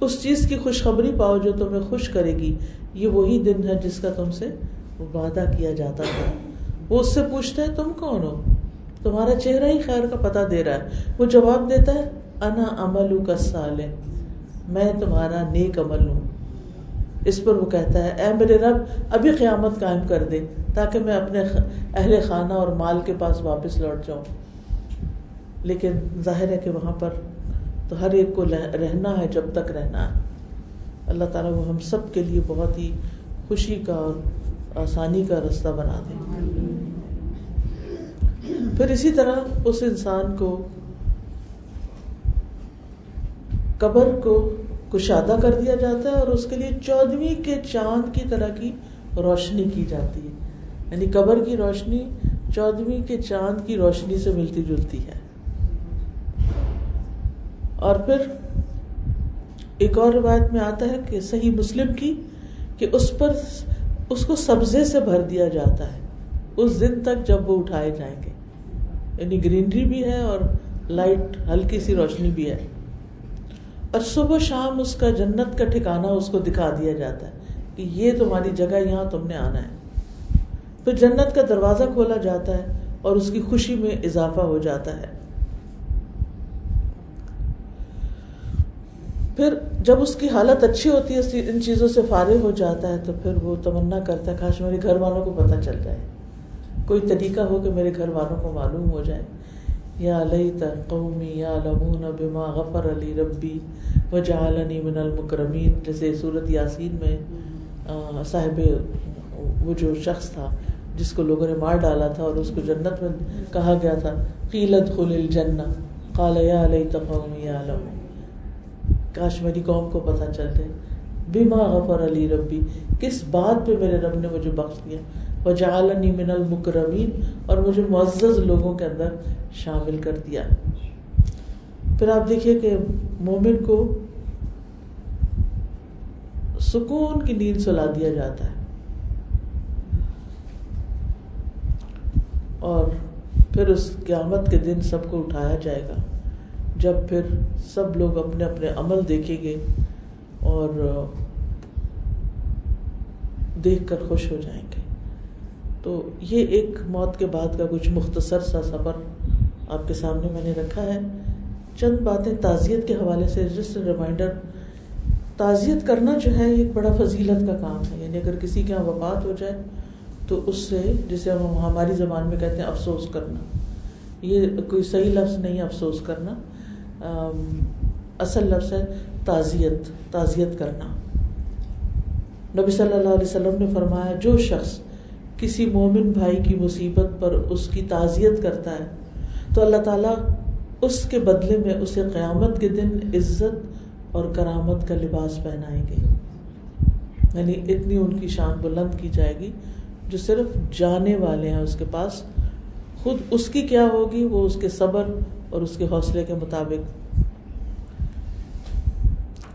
اس چیز کی خوشخبری پاؤ جو تمہیں خوش کرے گی، یہ وہی دن ہے جس کا تم سے وعدہ کیا جاتا تھا۔ وہ اس سے پوچھتا ہے، تم کون ہو؟ تمہارا چہرہ ہی خیر کا پتہ دے رہا ہے۔ وہ جواب دیتا ہے، انا عمل کا سال میں تمہارا نیک عمل ہوں۔ اس پر وہ کہتا ہے، اے میرے رب، ابھی قیامت قائم کر دے تاکہ میں اپنے اہل خانہ اور مال کے پاس واپس لوٹ جاؤں. لیکن ظاہر ہے کہ وہاں پر تو ہر ایک کو رہنا ہے، جب تک رہنا ہے۔ اللہ تعالیٰ وہ ہم سب کے لیے بہت ہی خوشی کا اور آسانی کا رستہ بنا دے۔ پھر اسی طرح اس انسان کو، قبر کو کشادہ کر دیا جاتا ہے اور اس کے لیے چودویں کے چاند کی طرح کی روشنی کی جاتی ہے۔ یعنی قبر کی روشنی چودویں کے چاند کی روشنی سے ملتی جلتی ہے۔ اور پھر ایک اور روایت میں آتا ہے کہ صحیح مسلم کی کہ اس پر اس کو سبزے سے بھر دیا جاتا ہے۔ اس دن تک جب وہ اٹھائے جائیں گے۔ یعنی گرینری بھی ہے اور لائٹ ہلکی سی روشنی بھی ہے۔ اور صبح شام اس کا جنت کا ٹھکانا اس کو دکھا دیا جاتا ہے کہ یہ تمہاری جگہ یہاں تم نے آنا ہے۔ پھر جنت کا دروازہ کھولا جاتا ہے اور اس کی خوشی میں اضافہ ہو جاتا ہے۔ پھر جب اس کی حالت اچھی ہوتی ہے ان چیزوں سے فارغ ہو جاتا ہے، تو پھر وہ تمنا کرتا ہے، کاش میرے گھر والوں کو پتہ چل جائے۔ کوئی طریقہ ہو کہ میرے گھر والوں کو معلوم ہو جائے۔ یا لئی قومی یا لمون بما غفر علی ربی و من المکرمین، جیسے صورت یاسین میں صاحب وہ جو شخص تھا، جس کو لوگوں نے مار ڈالا تھا اور اس کو جنت میں کہا گیا تھا، قیلت خل الجنہ، قال یا لئی قومی یا لمون کاش میری قوم کو پتہ چل جائے بما غفر علی ربی، کس بات پہ میرے رب نے مجھے بخش دیا؟ وجعلنی من المکرمین، اور مجھے معزز لوگوں کے اندر شامل کر دیا۔ پھر آپ دیکھیے کہ مومن کو سکون کی نیند سلا دیا جاتا ہے۔ اور پھر اس قیامت کے دن سب کو اٹھایا جائے گا۔ جب پھر سب لوگ اپنے اپنے عمل دیکھیں گے اور دیکھ کر خوش ہو جائیں گے۔ تو یہ ایک موت کے بعد کا کچھ مختصر سا سفر آپ کے سامنے میں نے رکھا ہے۔ چند باتیں تعزیت کے حوالے سے جسٹ ریمائنڈر تعزیت کرنا جو ہے ایک بڑا فضیلت کا کام ہے۔ یعنی اگر کسی کے یہاں وفات ہو جائے، تو اس سے، جسے ہم ہماری زبان میں کہتے ہیں، افسوس کرنا۔ یہ کوئی صحیح لفظ نہیں، افسوس کرنا۔ اصل لفظ ہے تعزیت تعزیت کرنا۔ نبی صلی اللہ علیہ وسلم نے فرمایا، جو شخص کسی مومن بھائی کی مصیبت پر اس کی تعزیت کرتا ہے، تو اللہ تعالیٰ اس کے بدلے میں اسے قیامت کے دن عزت اور کرامت کا لباس پہنائیں گے۔ یعنی اتنی ان کی شان بلند کی جائے گی جو صرف جانے والے ہیں اس کے پاس۔ خود اس کی کیا ہوگی؟ وہ اس کے صبر اور اس کے حوصلے کے مطابق۔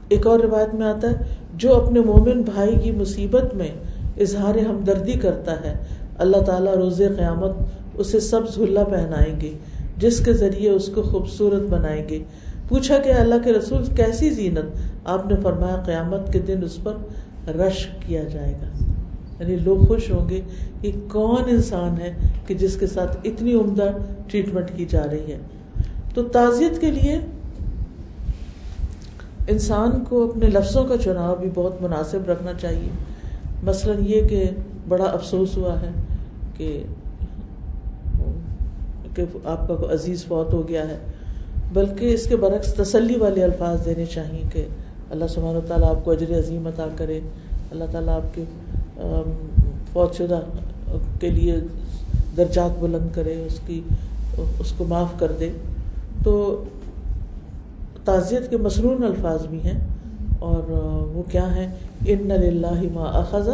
ایک اور روایت میں آتا ہے، جو اپنے مومن بھائی کی مصیبت میں اظہار ہمدردی کرتا ہے۔ اللہ تعالیٰ روز قیامت اسے سب ظلہ پہنائیں گے، جس کے ذریعے اس کو خوبصورت بنائیں گے۔ پوچھا کہ اللہ کے رسول کیسی زینت؟ آپ نے فرمایا قیامت کے دن اس پر رش کیا جائے گا۔ یعنی لوگ خوش ہوں گے کہ کون انسان ہے کہ جس کے ساتھ اتنی عمدہ ٹریٹمنٹ کی جا رہی ہے۔ تو تعزیت کے لیے انسان کو اپنے لفظوں کا چناؤ بھی بہت مناسب رکھنا چاہیے۔ مثلاً یہ کہ بڑا افسوس ہوا ہے کہ کہ آپ کا کوئی عزیز فوت ہو گیا ہے، بلکہ اس کے برعکس تسلی والے الفاظ دینے چاہیے کہ اللہ سبحانہ و تعالیٰ آپ کو اجر عظیم عطا کرے۔ اللہ تعالیٰ آپ کے فوت شدہ کے لیے درجات بلند کرے، اس کی، اس کو معاف کر دے۔ تو تعزیت کے مصنون الفاظ بھی ہیں۔ اور وہ کیا ہیں؟ ان اللہ ما اخذ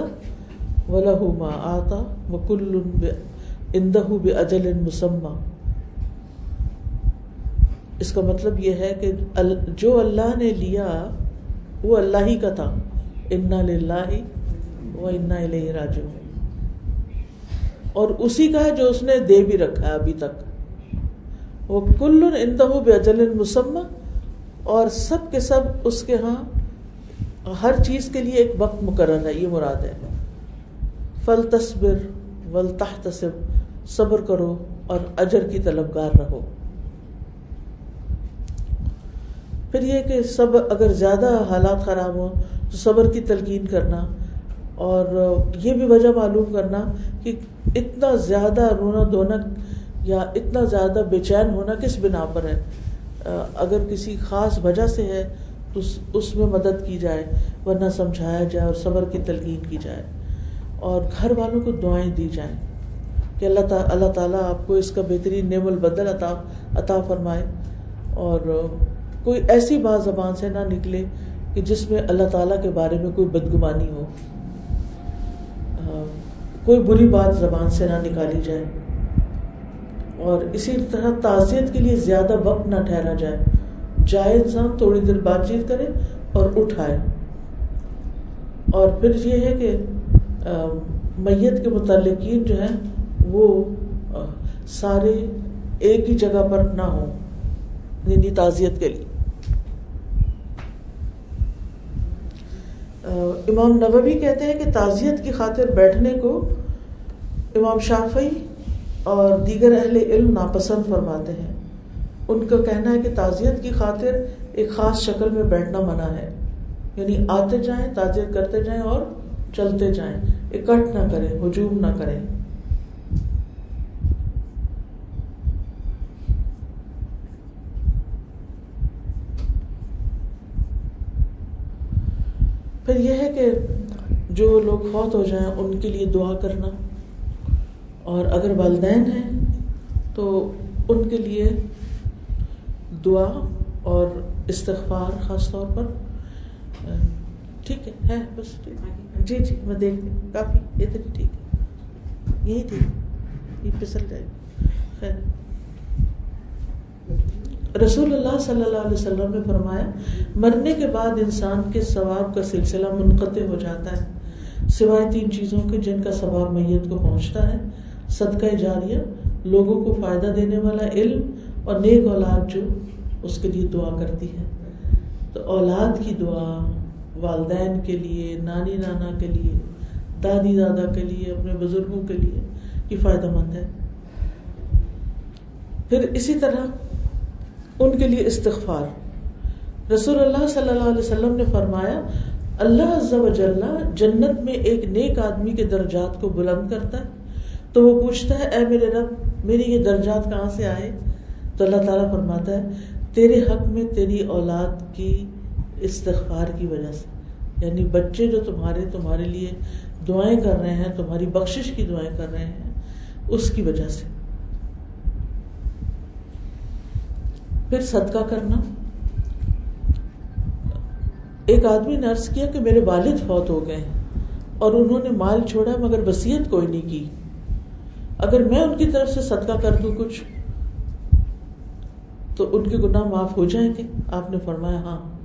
و ما آتا و اندہ بے اجل مسمہ اس کا مطلب یہ ہے کہ جو اللہ نے لیا، وہ اللہ ہی کا تھا۔ انا للہ و انا الیہ راجعون۔ اور اسی کا ہے جو اس نے دے بھی رکھا ہے ابھی تک۔ وہ کل اندہ بے اجل مسمہ اور سب کے سب اس کے ہاں ہر چیز کے لیے ایک وقت مقرر ہے، یہ مراد ہے۔ فل تصبر ول تحتسب صبر کرو اور اجر کی طلبگار رہو۔ پھر یہ کہ سب اگر زیادہ حالات خراب ہوں تو صبر کی تلقین کرنا اور یہ بھی وجہ معلوم کرنا کہ اتنا زیادہ رونا دھونا یا اتنا زیادہ بے چین ہونا کس بنا پر ہے؟ اگر کسی خاص وجہ سے ہے تو اس میں مدد کی جائے، ورنہ سمجھایا جائے اور صبر کی تلقین کی جائے۔ اور گھر والوں کو دعائیں دی جائیں کہ اللہ تعالیٰ اللہ تعالیٰ آپ کو اس کا بہترین نعم البدل عطا عطا فرمائے۔ اور کوئی ایسی بات زبان سے نہ نکلے کہ جس میں اللہ تعالیٰ کے بارے میں کوئی بدگمانی ہو۔ کوئی بری بات زبان سے نہ نکالی جائے۔ اور اسی طرح تعزیت کے لیے زیادہ وقت نہ ٹھہرا جائے۔ جائے انسان تھوڑی دیر بات چیت کرے اور اٹھائے اور پھر یہ ہے کہ میت کے متعلقین جو ہیں، وہ سارے ایک ہی جگہ پر نہ ہوں یعنی تعزیت کے لیے۔ امام نبوی کہتے ہیں کہ تعزیت کی خاطر بیٹھنے کو امام شافی اور دیگر اہل علم ناپسند فرماتے ہیں۔ ان کا کہنا ہے کہ تعزیت کی خاطر ایک خاص شکل میں بیٹھنا منع ہے۔ یعنی آتے جائیں، تعزیت کرتے جائیں اور چلتے جائیں۔ اکٹھ نہ کریں، ہجوم نہ کریں۔ پھر یہ ہے کہ جو لوگ فوت ہو جائیں، ان کے لیے دعا کرنا۔ اور اگر والدین ہیں، تو ان کے لیے دعا اور استغفار خاص طور پر؟ ٹھیک ہے بس جی جی میں دیکھ کافی ادھر ہی ٹھیک ہے۔ یہی ٹھیک یہ پھسل جائے۔ خیر۔ رسول اللہ صلی اللہ علیہ وسلم نے فرمایا، مرنے کے بعد انسان کے ثواب کا سلسلہ منقطع ہو جاتا ہے۔ سوائے تین چیزوں کے، جن کا ثواب میت کو پہنچتا ہے، صدقہ جاریہ، لوگوں کو فائدہ دینے والا علم اور نیک اولاد جو اس کے لیے دعا کرتی ہے۔ تو اولاد کی دعا، والدین کے لیے، نانی، نانا کے لیے، دادی، دادا کے لیے، اپنے بزرگوں کے لیے یہ فائدہ مند ہے۔ پھر اسی طرح ان کے لیے استغفار۔ رسول اللہ صلی اللہ علیہ وسلم نے فرمایا، اللہ عز و جنت میں ایک نیک آدمی کے درجات کو بلند کرتا ہے۔ تو وہ پوچھتا ہے، اے میرے رب میرے یہ درجات کہاں سے آئے؟ تو اللہ تعالیٰ فرماتا ہے تیرے حق میں تیری اولاد کی استغفار کی وجہ سے۔ یعنی بچے جو تمہارے تمہارے لیے دعائیں کر رہے ہیں، تمہاری بخشش کی دعائیں کر رہے ہیں، اس کی وجہ سے۔ پھر صدقہ کرنا۔ ایک آدمی نے عرض کیا کہ میرے والد فوت ہو گئے اور انہوں نے مال چھوڑا مگر وسیعت کوئی نہیں کی۔ اگر میں ان کی طرف سے صدقہ کر دوں کچھ تو ان کے گناہ معاف ہو جائیں گے؟ آپ نے فرمایا ہاں۔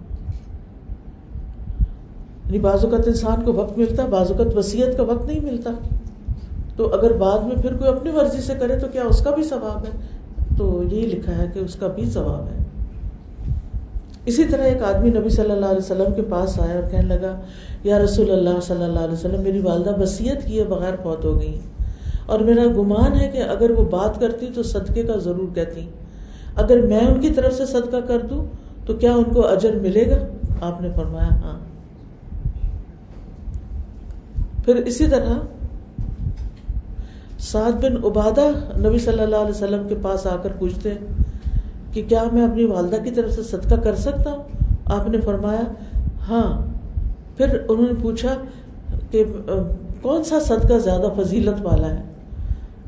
یعنی بعض اوقات انسان کو وقت ملتا ہے بعض اوقات وسیعت کا وقت نہیں ملتا۔ تو اگر بعد میں پھر کوئی اپنی مرضی سے کرے تو کیا اس کا بھی ثواب ہے؟ تو یہی لکھا ہے کہ اس کا بھی ثواب ہے۔ اسی طرح ایک آدمی نبی صلی اللہ علیہ وسلم کے پاس آیا اور کہنے لگا، یا رسول اللہ صلی اللہ علیہ وسلم، میری والدہ وسیعت کیے بغیر فوت ہو گئی۔ اور میرا گمان ہے کہ اگر وہ بات کرتی تو صدقے کا ضرور کہتی۔ اگر میں ان کی طرف سے صدقہ کر دوں، تو کیا ان کو اجر ملے گا؟ آپ نے فرمایا ہاں۔ پھر اسی طرح، سعد بن عبادہ نبی صلی اللہ علیہ وسلم کے پاس آ کر پوچھتے کہ کیا میں اپنی والدہ کی طرف سے صدقہ کر سکتا ہوں؟ آپ نے فرمایا ہاں۔ پھر انہوں نے پوچھا کہ کون سا صدقہ زیادہ فضیلت والا ہے؟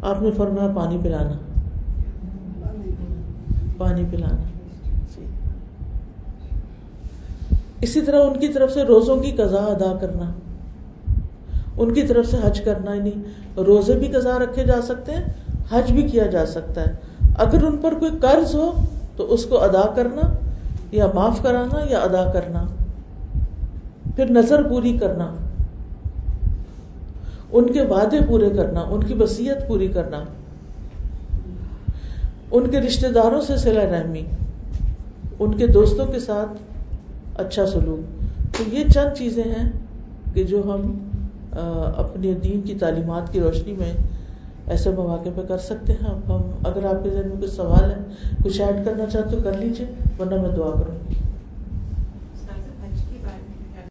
آپ نے فرمایا، پانی پلانا۔ پانی پلانا۔ جی۔ اسی طرح ان کی طرف سے روزوں کی قضا ادا کرنا۔ ان کی طرف سے حج کرنا ہی نہیں روزے بھی قضا رکھے جا سکتے ہیں، حج بھی کیا جا سکتا ہے۔ اگر ان پر کوئی قرض ہو، تو اس کو ادا کرنا، یا معاف کرانا، یا ادا کرنا۔ پھر نظر پوری کرنا۔ ان کے وعدے پورے کرنا، ان کی وسیعت پوری کرنا۔ ان کے رشتے داروں سے صلاح رحمی ان کے دوستوں کے ساتھ اچھا سلوک۔ تو یہ چند چیزیں ہیں کہ جو ہم اپنے دین کی تعلیمات کی روشنی میں ایسے مواقع پہ کر سکتے ہیں۔ اب ہم، اگر آپ کے ذہن میں کچھ سوال ہے کچھ ایڈ کرنا چاہتے تو کر لیجیے ورنہ میں دعا کروں گی۔